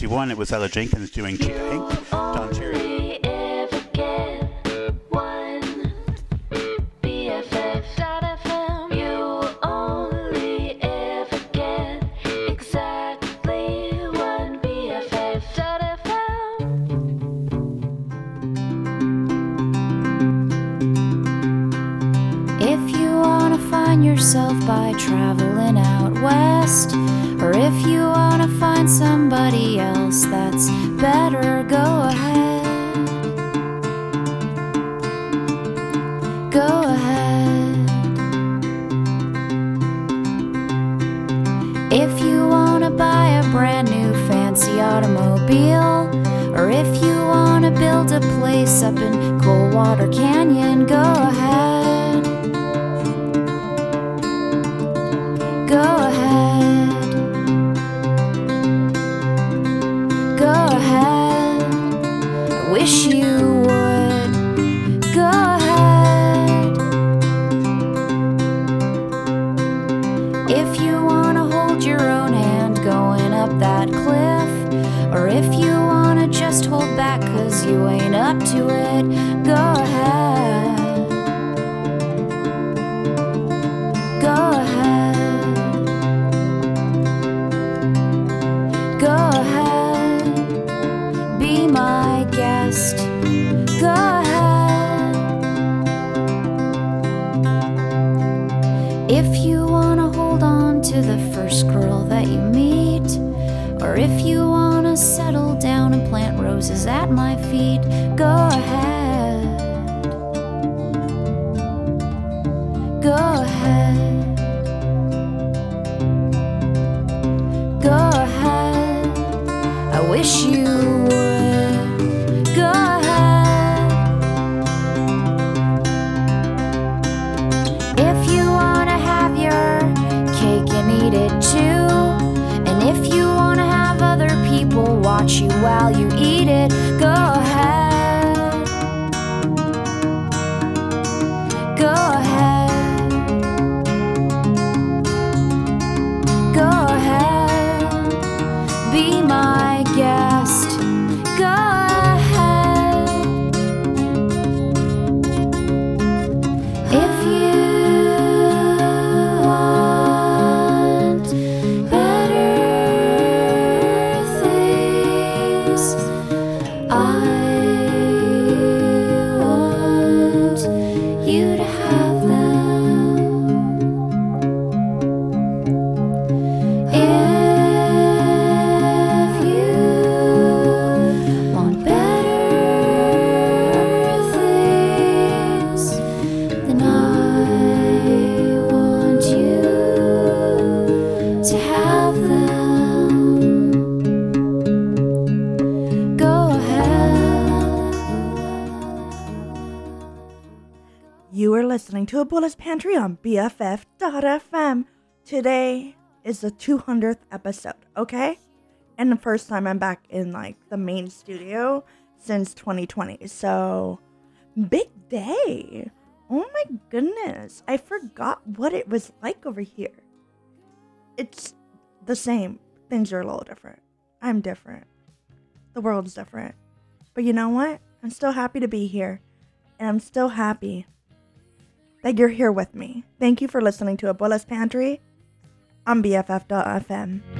1961, it was Ella Jenkins doing Cheap Pink. to Abuela's Pantry on BFF.fm. Today is the 200th episode, okay? And the first time I'm back in like the main studio since 2020. So, big day. Oh my goodness. I forgot what it was like over here. It's the same. Things are a little different. I'm different. The world's different. But you know what? I'm still happy to be here. And I'm still happy that you're here with me. Thank you for listening to Abuela's Pantry on BFF.fm.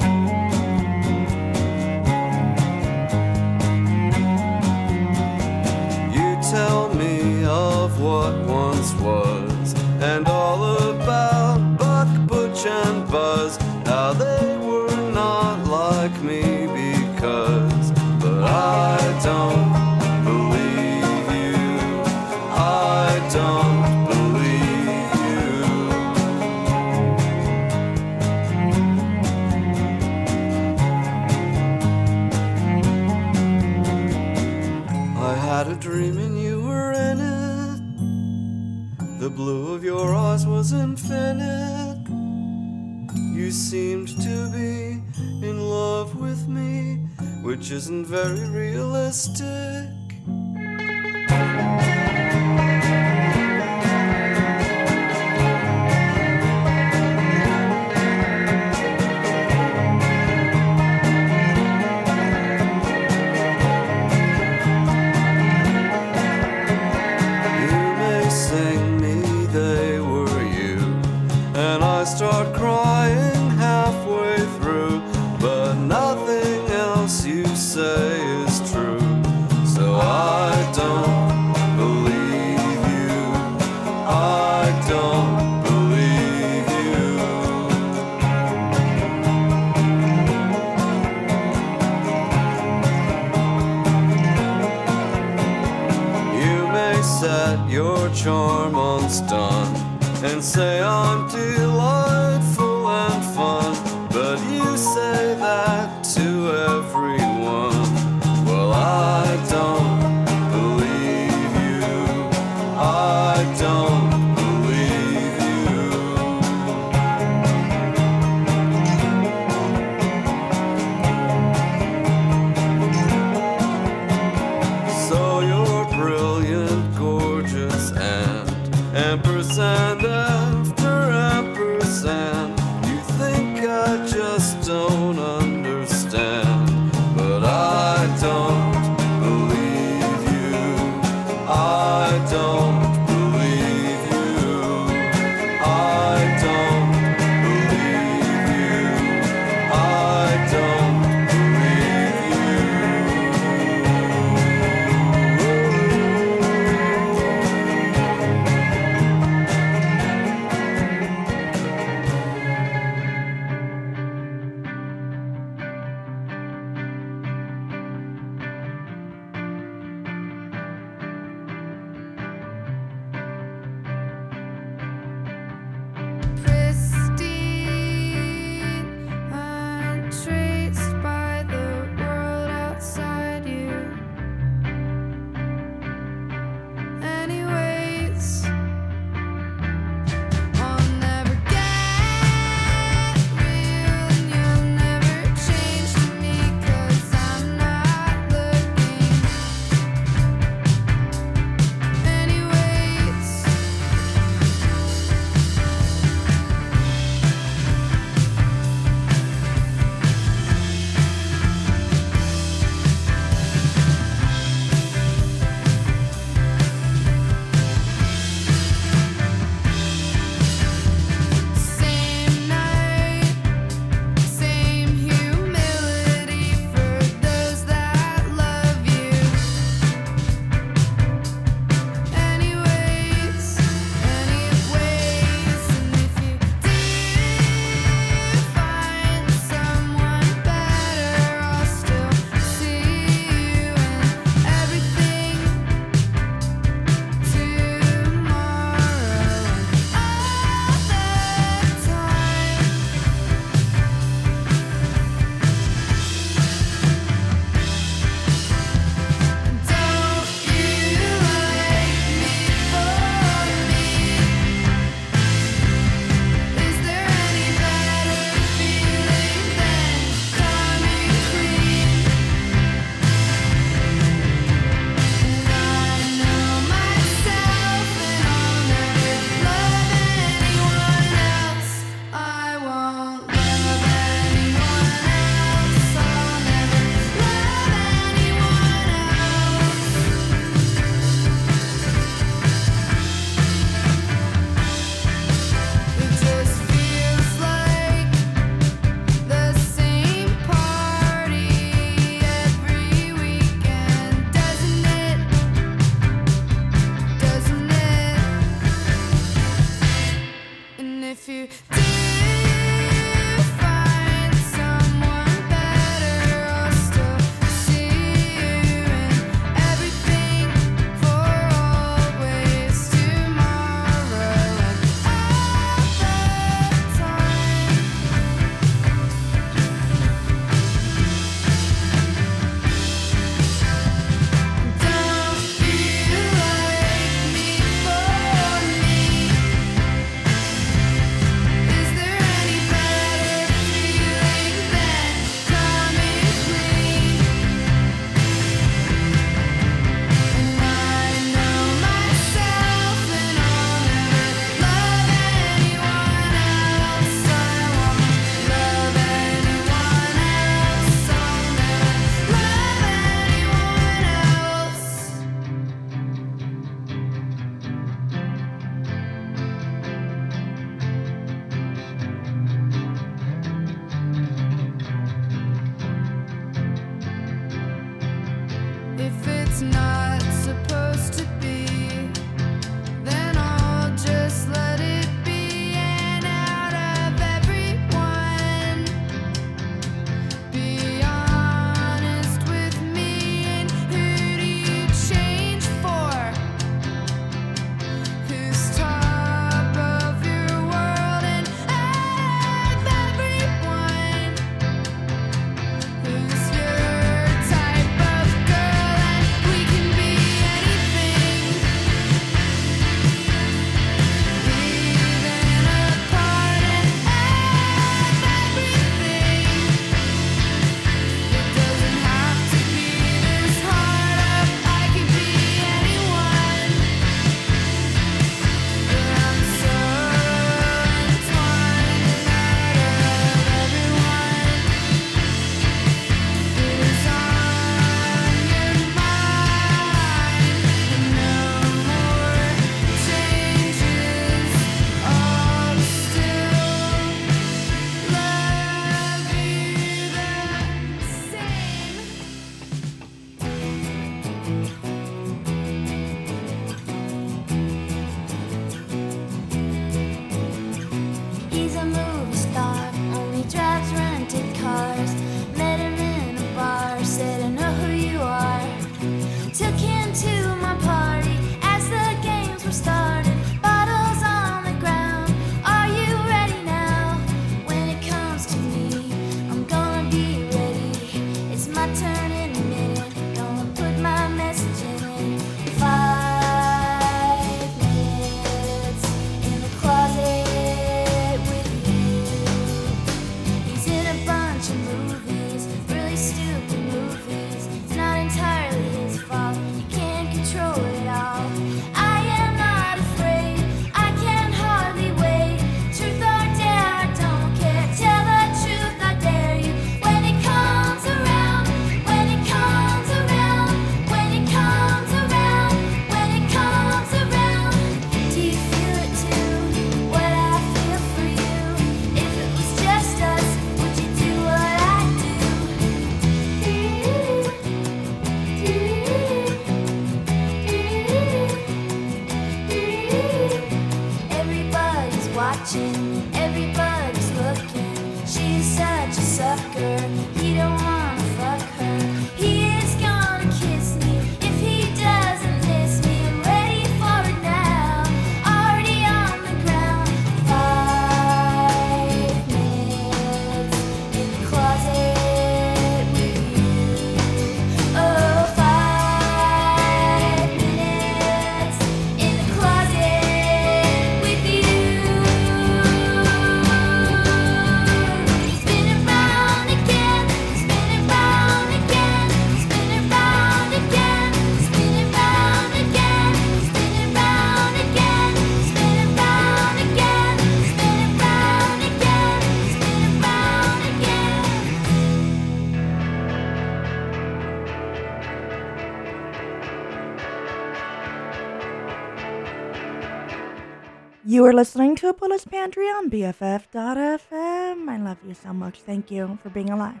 You are listening to a Abuela's Pantry on BFF.FM. I love you so much. Thank you for being alive.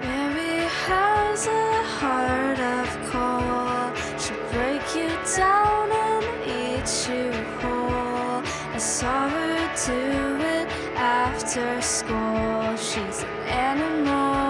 Mary has a heart of coal. she break you down and eat you whole. I saw her do it after school. She's an animal.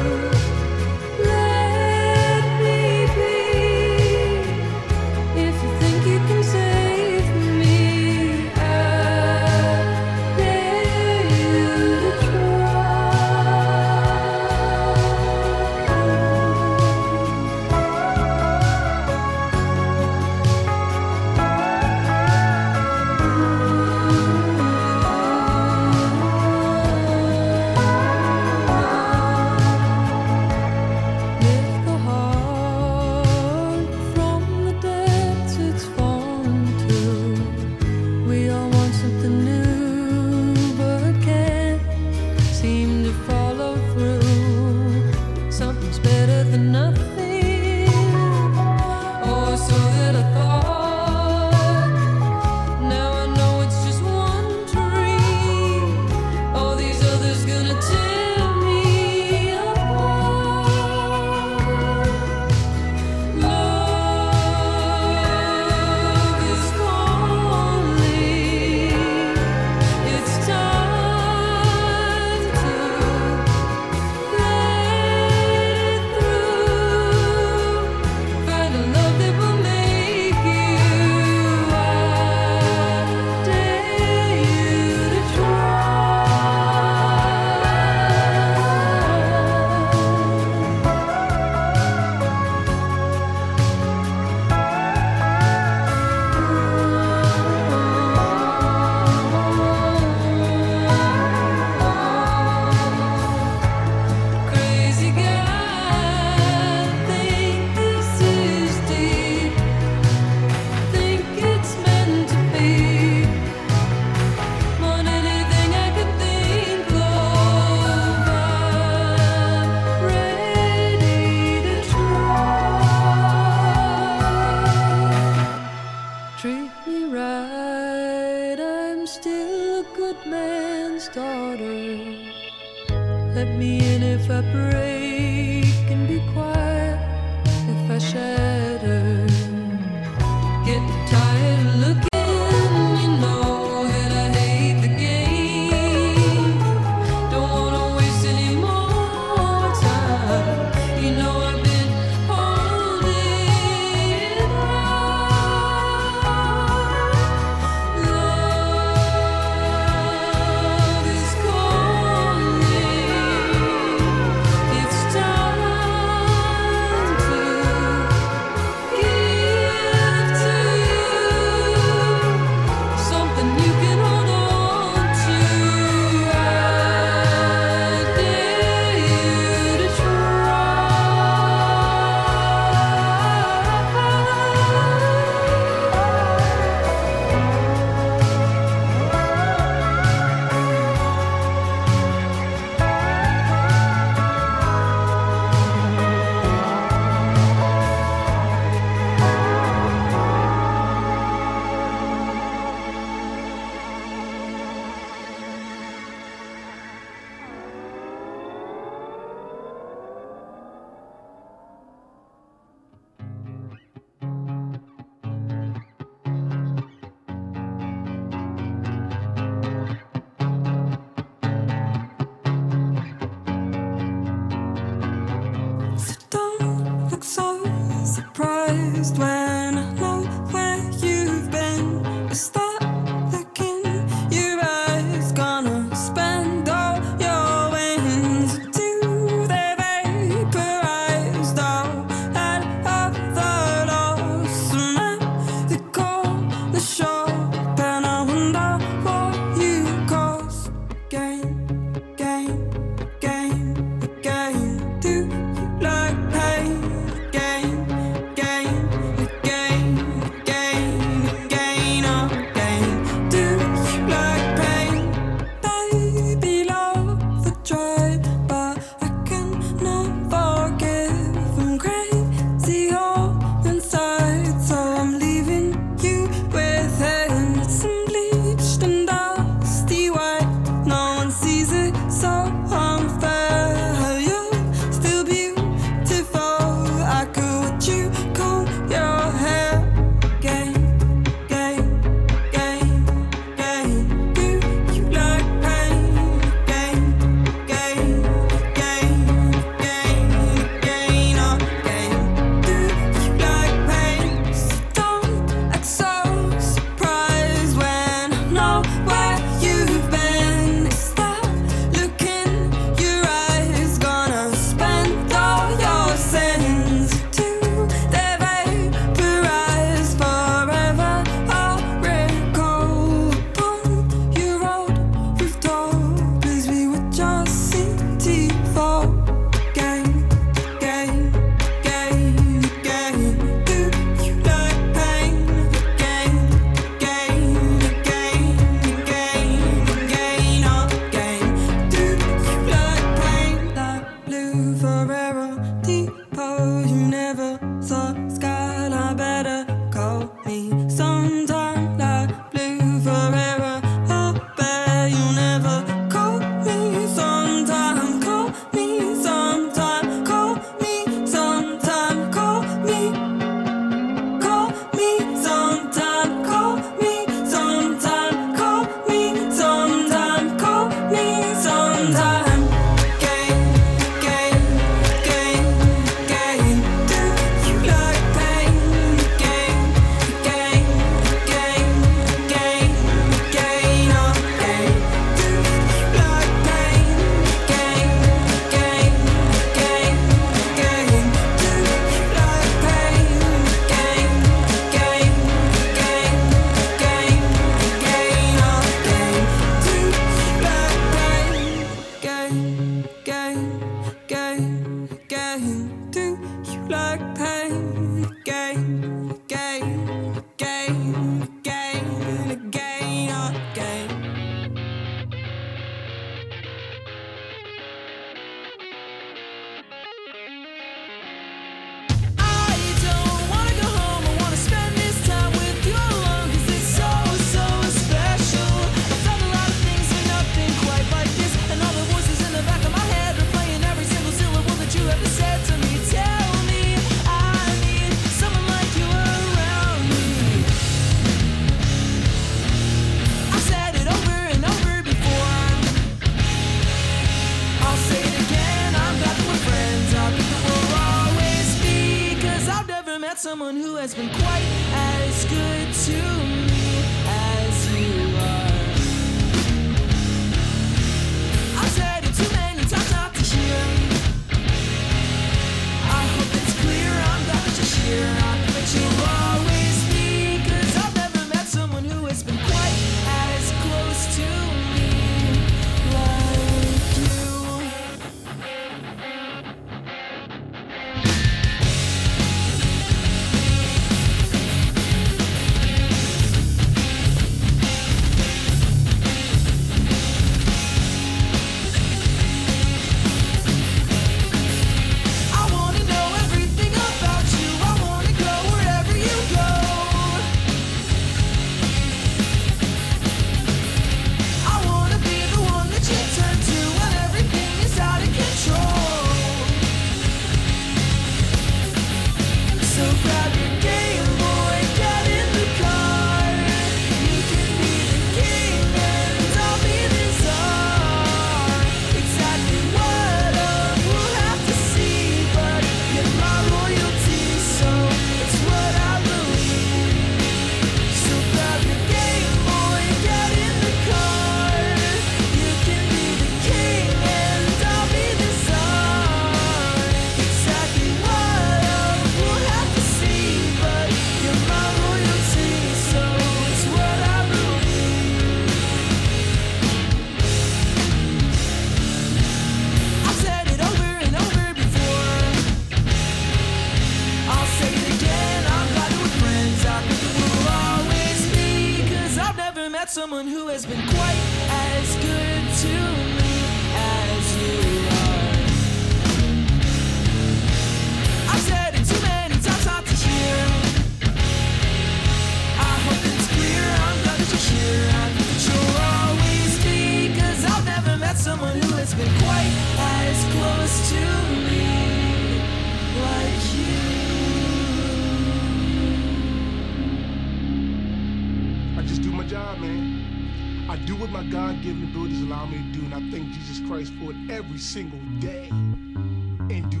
I just do my job, man. I do what my God given abilities allow me to do, and I thank Jesus Christ for it every single day. And do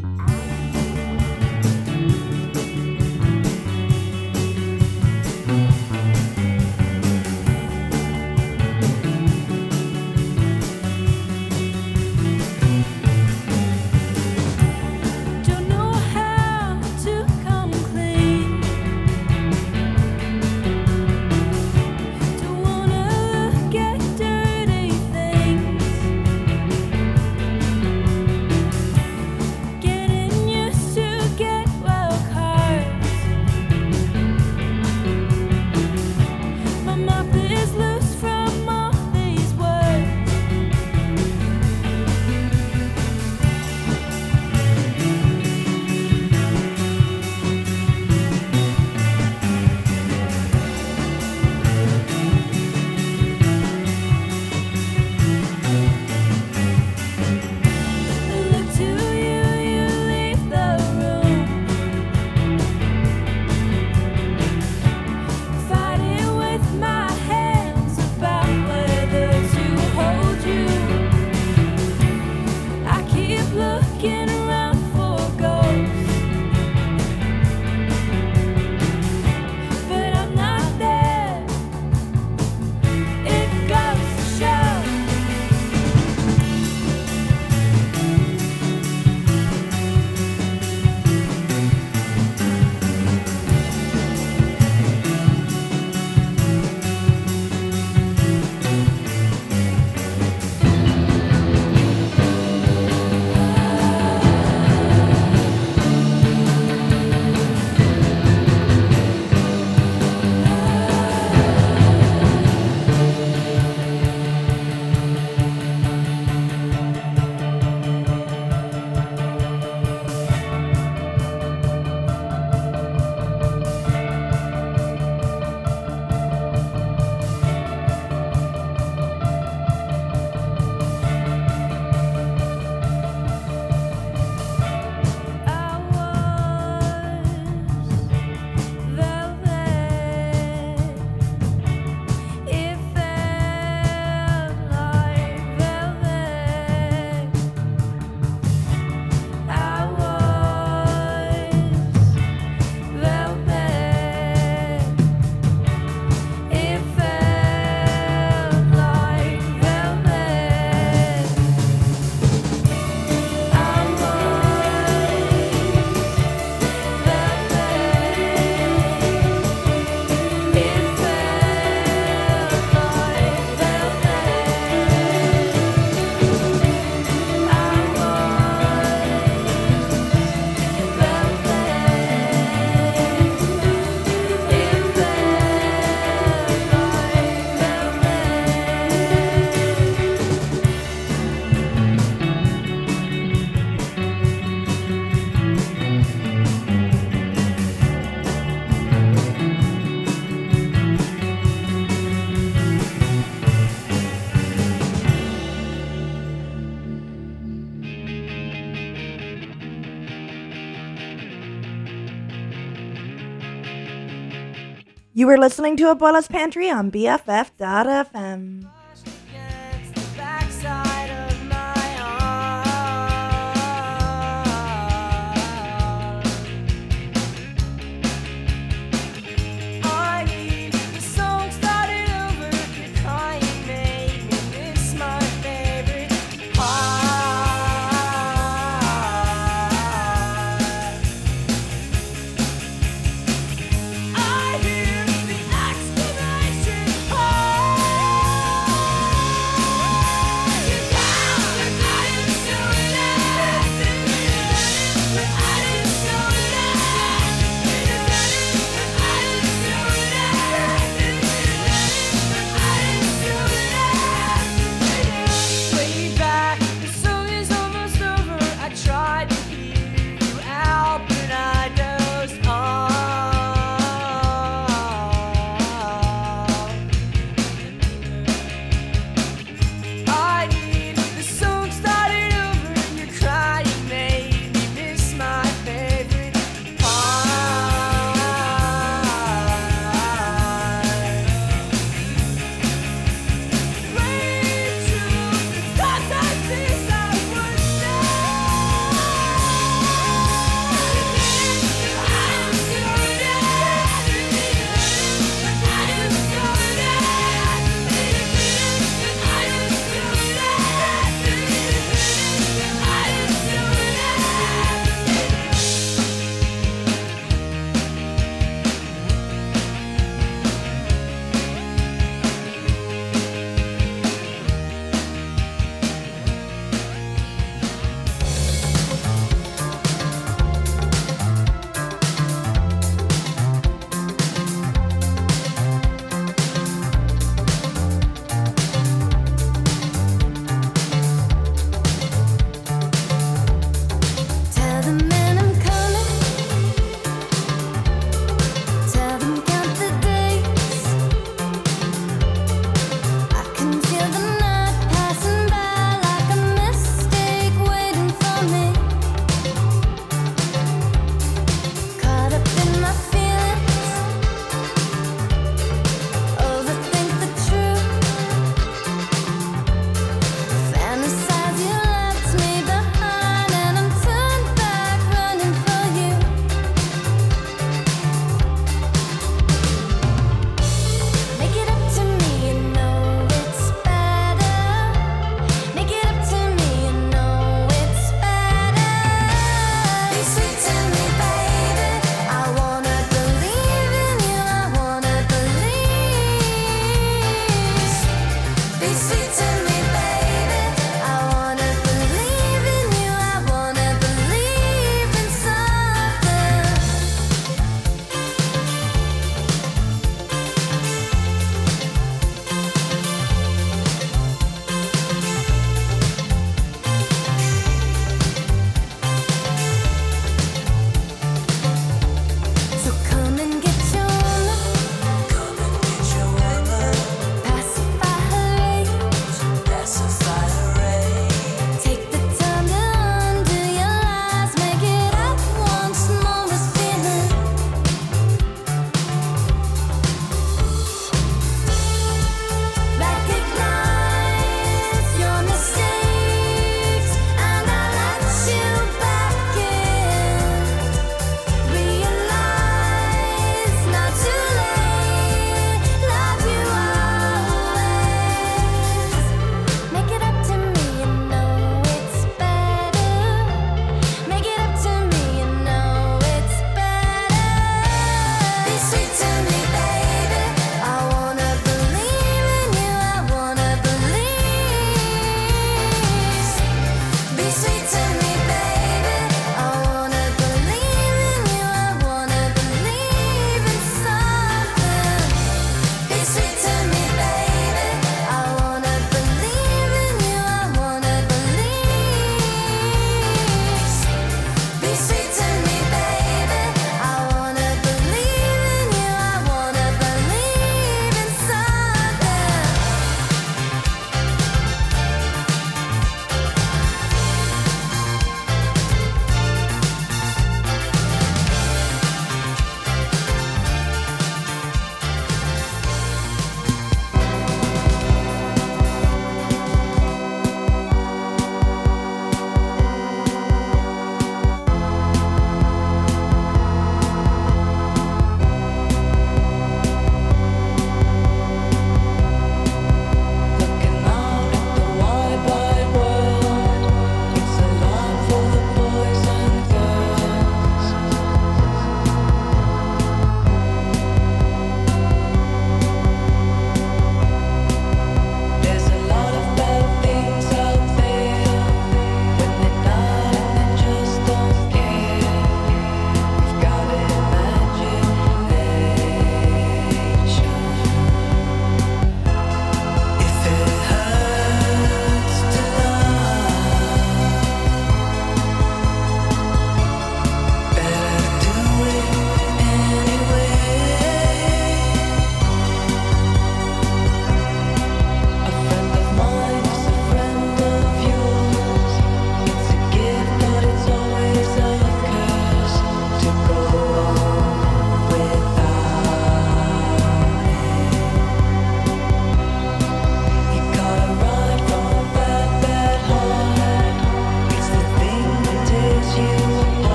You were listening to Abuela's Pantry on BFF.fm.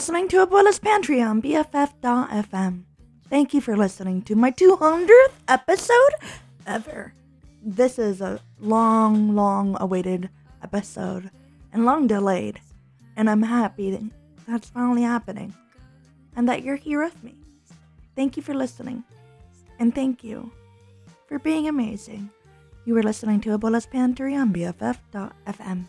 listening to Abuela's Pantry on BFF.fm. Thank you for listening to my 200th episode ever. This is a long, long awaited episode and long delayed, and I'm happy that that's finally happening and that you're here with me. Thank you for listening, and thank you for being amazing. You were listening to Abuela's Pantry on BFF.fm.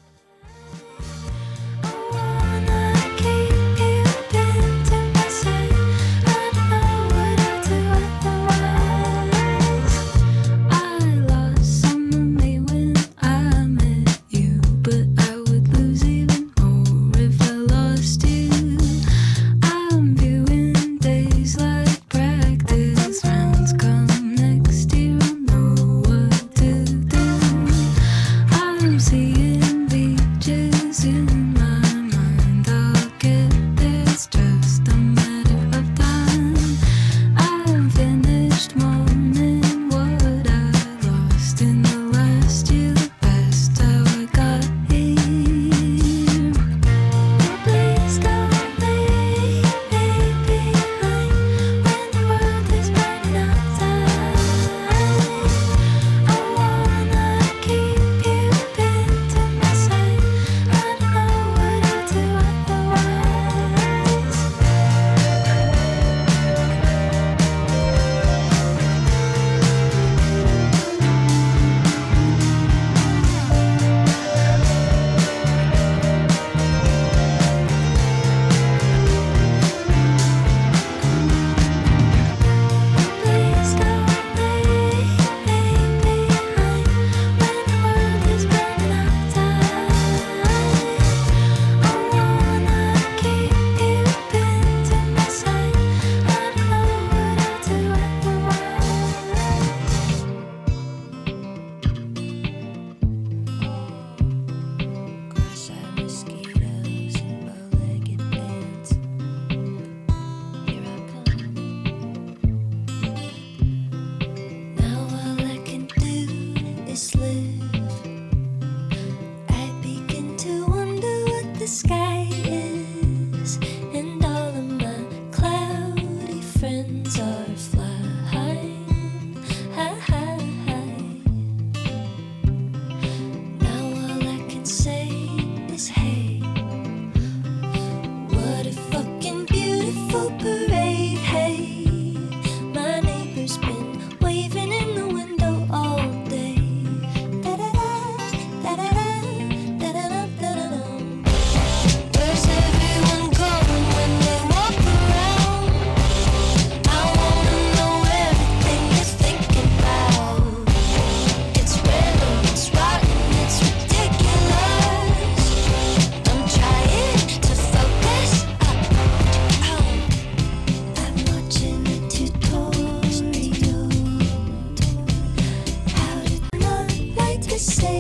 stay.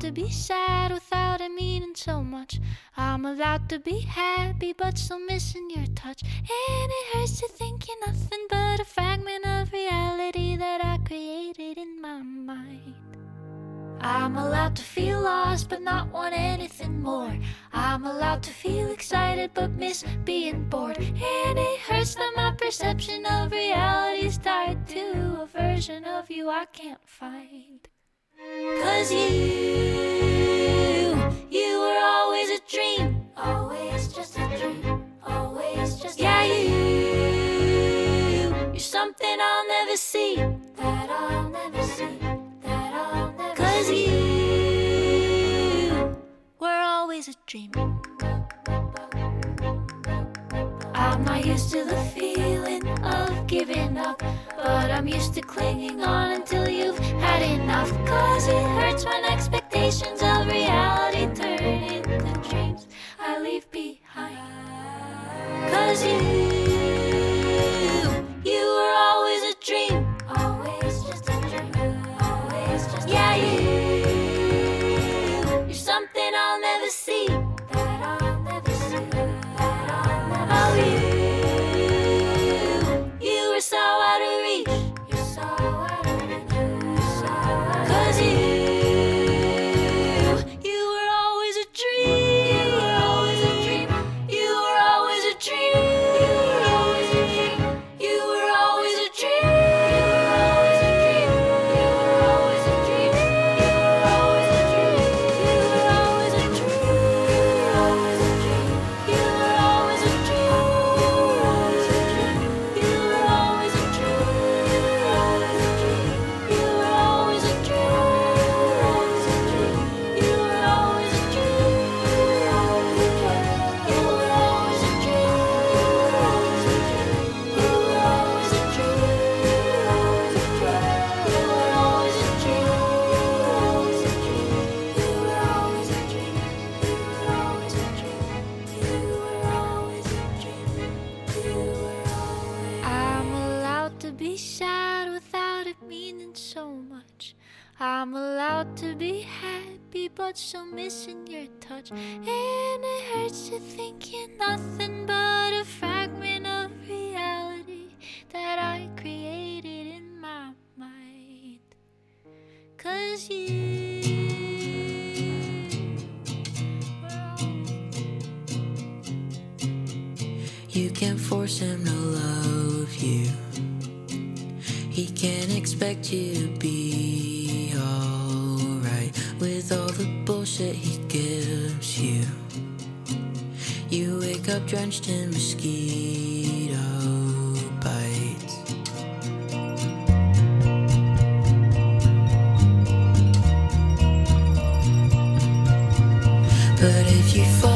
To be sad without it meaning so much. I'm allowed to be happy but still missing your touch. And it hurts to think you're nothing but a fragment of reality that I created in my mind. I'm allowed to feel lost but not want anything more. I'm allowed to feel excited but miss being bored. And it hurts that my perception of reality is tied to a version of you I can't find. Cause you, you were always a dream. Always just a dream. Always just yeah, you, you're something I'll never see. That I'll never see. That I'll never Cause you were always a dream. I'm not used to the feeling of giving up, but I'm used to clinging on until you've had enough. Cause it hurts when expectations of reality turn into dreams I leave behind. Cause you, And it hurts to think you're nothing but a fragment of reality that I created in my mind. Cause you. You can't force him to love you. He can't expect you to be with all the bullshit he gives you. You wake up drenched in mosquito bites. But if you fall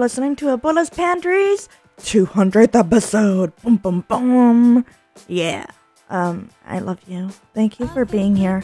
listening to Abuela's Pantry's 200th episode. Boom, boom, boom. Yeah. Um, I love you. Thank you for being here.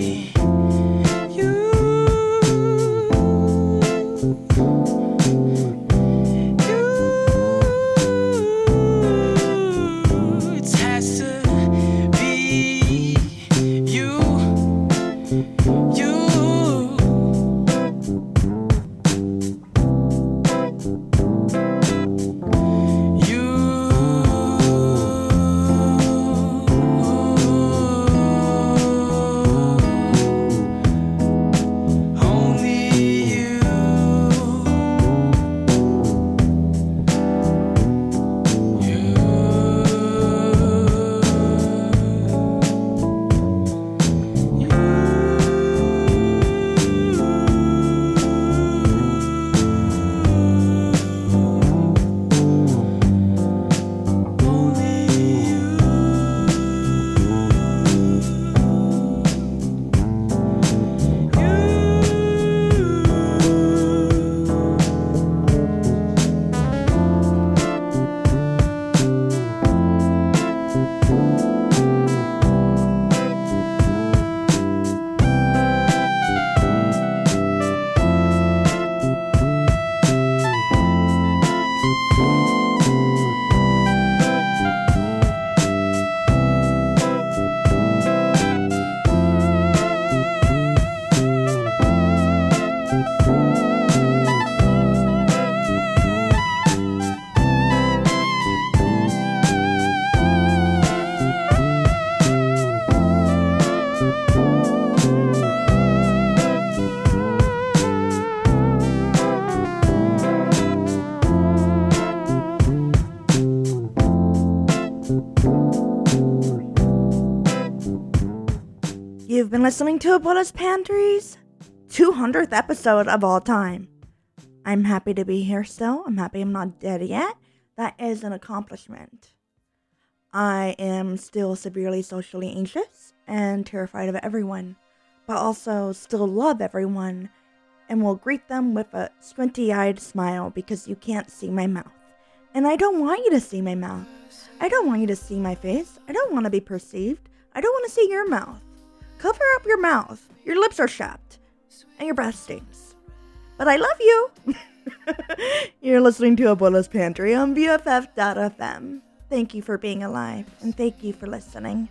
Gonna and listening to Abuela's Pantry's, 200th episode of all time. I'm happy to be here still. I'm happy I'm not dead yet. That is an accomplishment. I am still severely socially anxious and terrified of everyone, but also still love everyone and will greet them with a squinty eyed smile because you can't see my mouth. And I don't want you to see my mouth. I don't want you to see my face. I don't want to be perceived. I don't want to see your mouth. Cover up your mouth. Your lips are chapped, and your breath stinks. But I love you. You're listening to Abuela's Pantry on BFF.fm. Thank you for being alive, and thank you for listening.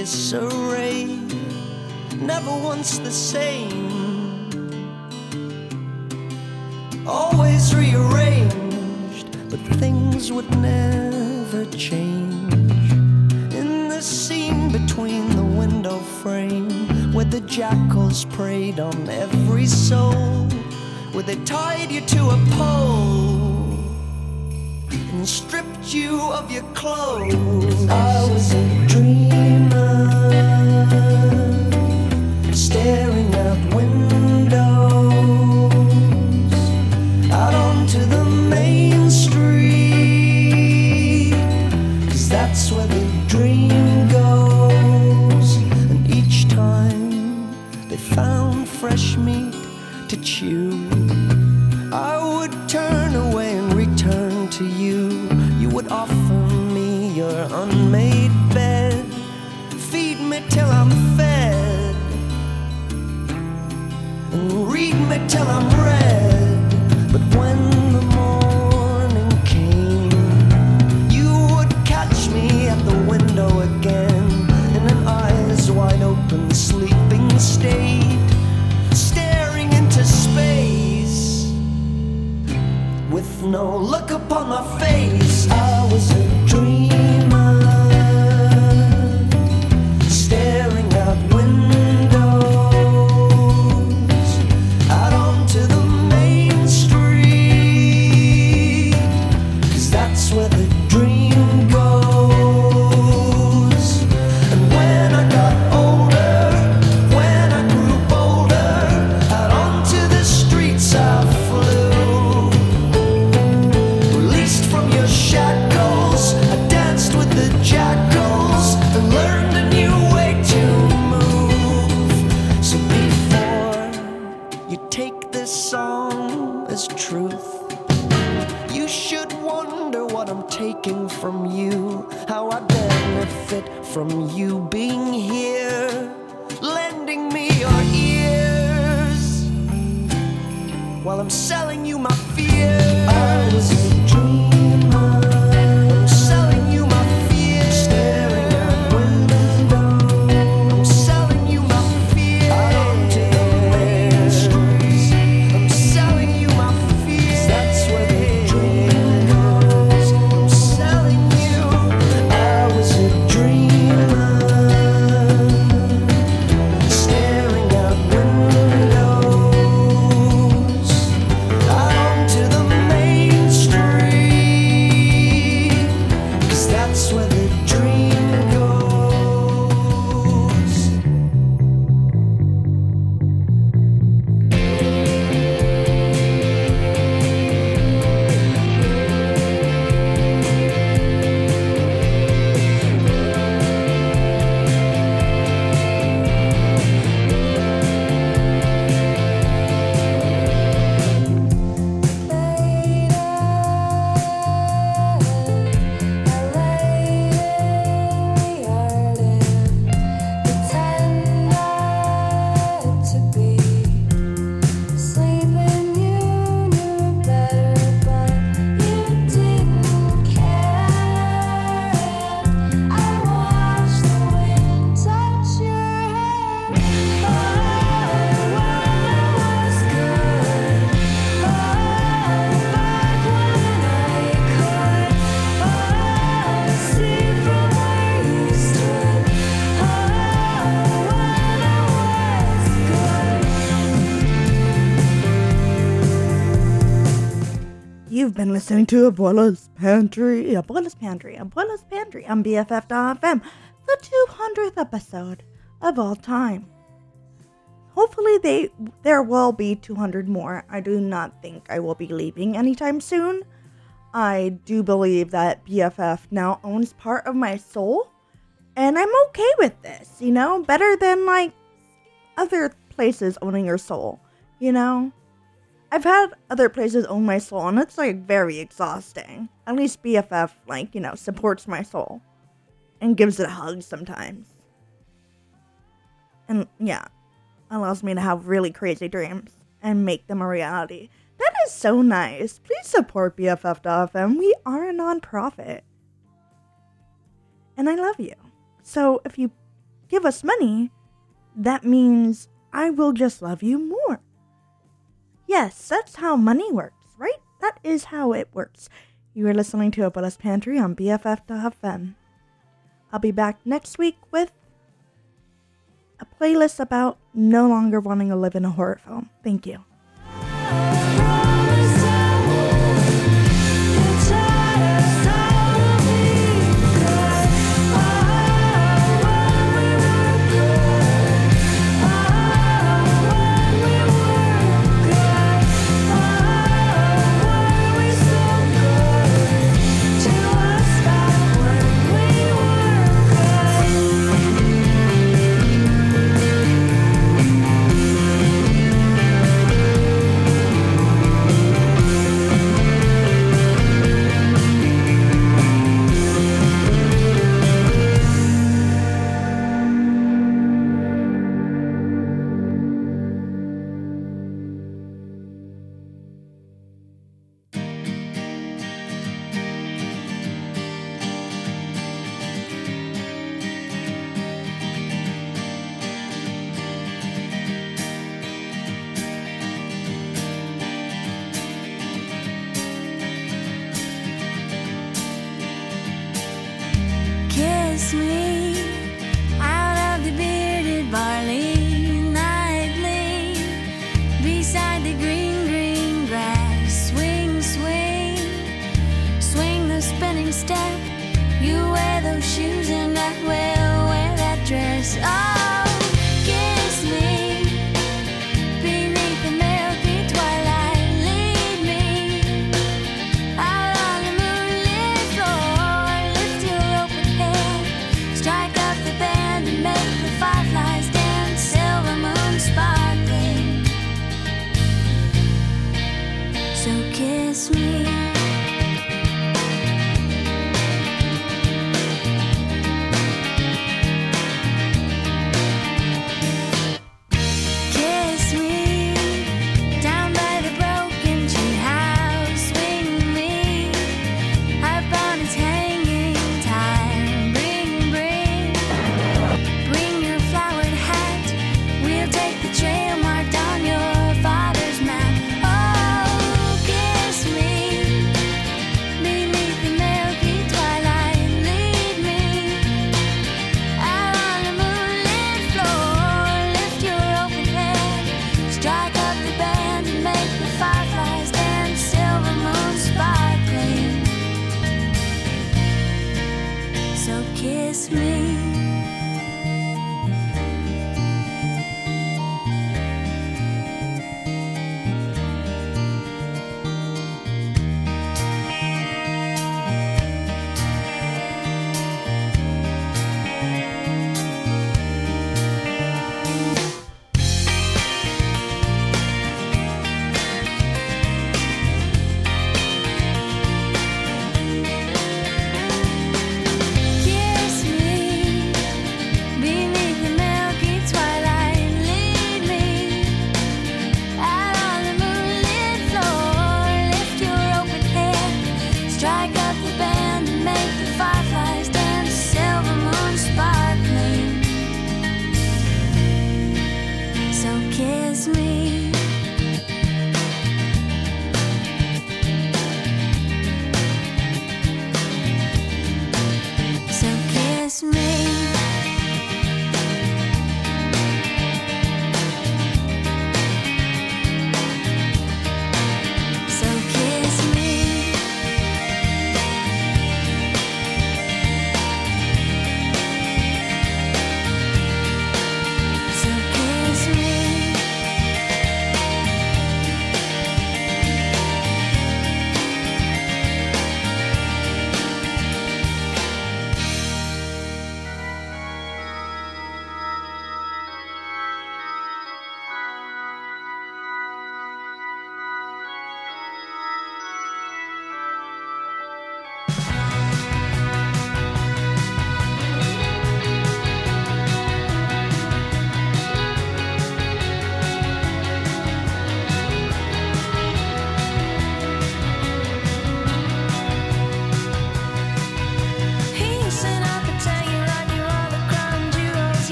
Disarray. Been listening to Abuela's Pantry, Abuela's Pantry, Abuela's Pantry on BFF.fm, the 200th episode of all time. Hopefully, they there will be 200 more. I do not think I will be leaving anytime soon. I do believe that BFF now owns part of my soul, and I'm okay with this. You know, better than like other places owning your soul. You know, I've had other places own my soul, and it's like very exhausting. At least BFF, like, you know, supports my soul and gives it a hug sometimes. And yeah, allows me to have really crazy dreams and make them a reality. That is so nice. Please support BFF.fm. We are a nonprofit. And I love you. So if you give us money, that means I will just love you more. Yes, that's how money works, right? That is how it works. You are listening to Abuela's Pantry on BFF.fm. I'll be back next week with a playlist about no longer wanting to live in a horror film. Thank you.